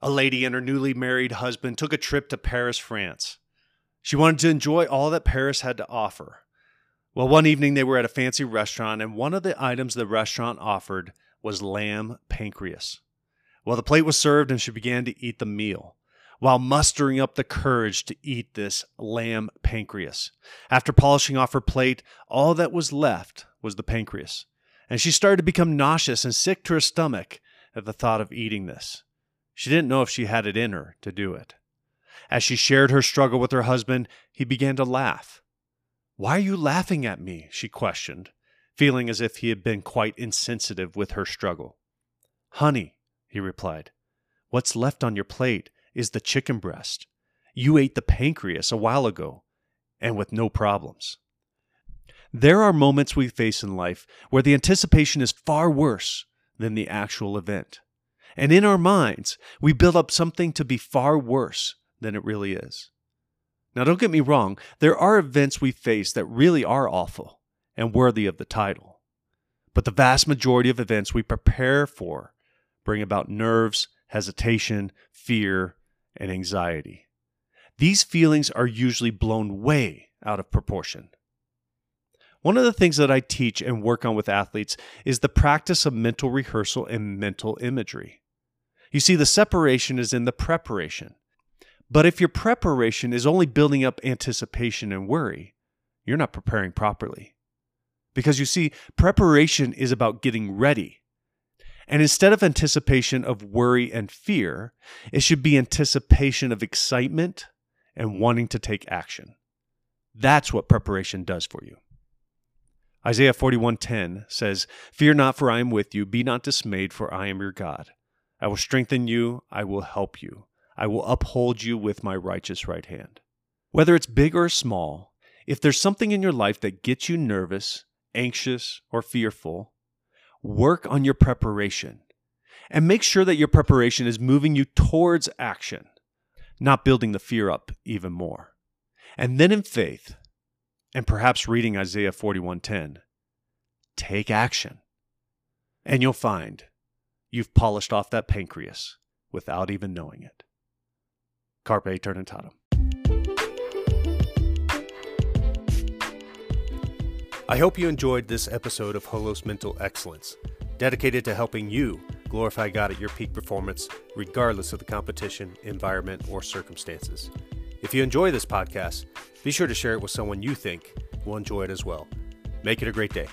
A lady and her newly married husband took a trip to Paris, France. She wanted to enjoy all that Paris had to offer. Well, one evening they were at a fancy restaurant, and one of the items the restaurant offered was lamb pancreas. Well, the plate was served, and she began to eat the meal while mustering up the courage to eat this lamb pancreas. After polishing off her plate, all that was left was the pancreas, and she started to become nauseous and sick to her stomach at the thought of eating this. She didn't know if she had it in her to do it. As she shared her struggle with her husband, he began to laugh. Why are you laughing at me? she questioned, feeling as if he had been quite insensitive with her struggle. Honey, he replied, what's left on your plate is the chicken breast. You ate the pancreas a while ago, and with no problems. There are moments we face in life where the anticipation is far worse than the actual event. And in our minds, we build up something to be far worse than it really is. Now, don't get me wrong, there are events we face that really are awful and worthy of the title. But the vast majority of events we prepare for bring about nerves, hesitation, fear, and anxiety. These feelings are usually blown way out of proportion. One of the things that I teach and work on with athletes is the practice of mental rehearsal and mental imagery. You see, the separation is in the preparation. But if your preparation is only building up anticipation and worry, you're not preparing properly. Because you see, preparation is about getting ready. And instead of anticipation of worry and fear, it should be anticipation of excitement and wanting to take action. That's what preparation does for you. Isaiah 41:10 says, "Fear not for I am with you, be not dismayed for I am your God. I will strengthen you, I will help you. I will uphold you with my righteous right hand. Whether it's big or small, if there's something in your life that gets you nervous, anxious, or fearful, work on your preparation and make sure that your preparation is moving you towards action, not building the fear up even more. And then in faith, and perhaps reading Isaiah 41:10, take action. And you'll find you've polished off that pancreas without even knowing it. Carpe Eternitatem. I hope you enjoyed this episode of Holos Mental Excellence, dedicated to helping you glorify God at your peak performance, regardless of the competition, environment, or circumstances. If you enjoy this podcast, be sure to share it with someone you think will enjoy it as well. Make it a great day.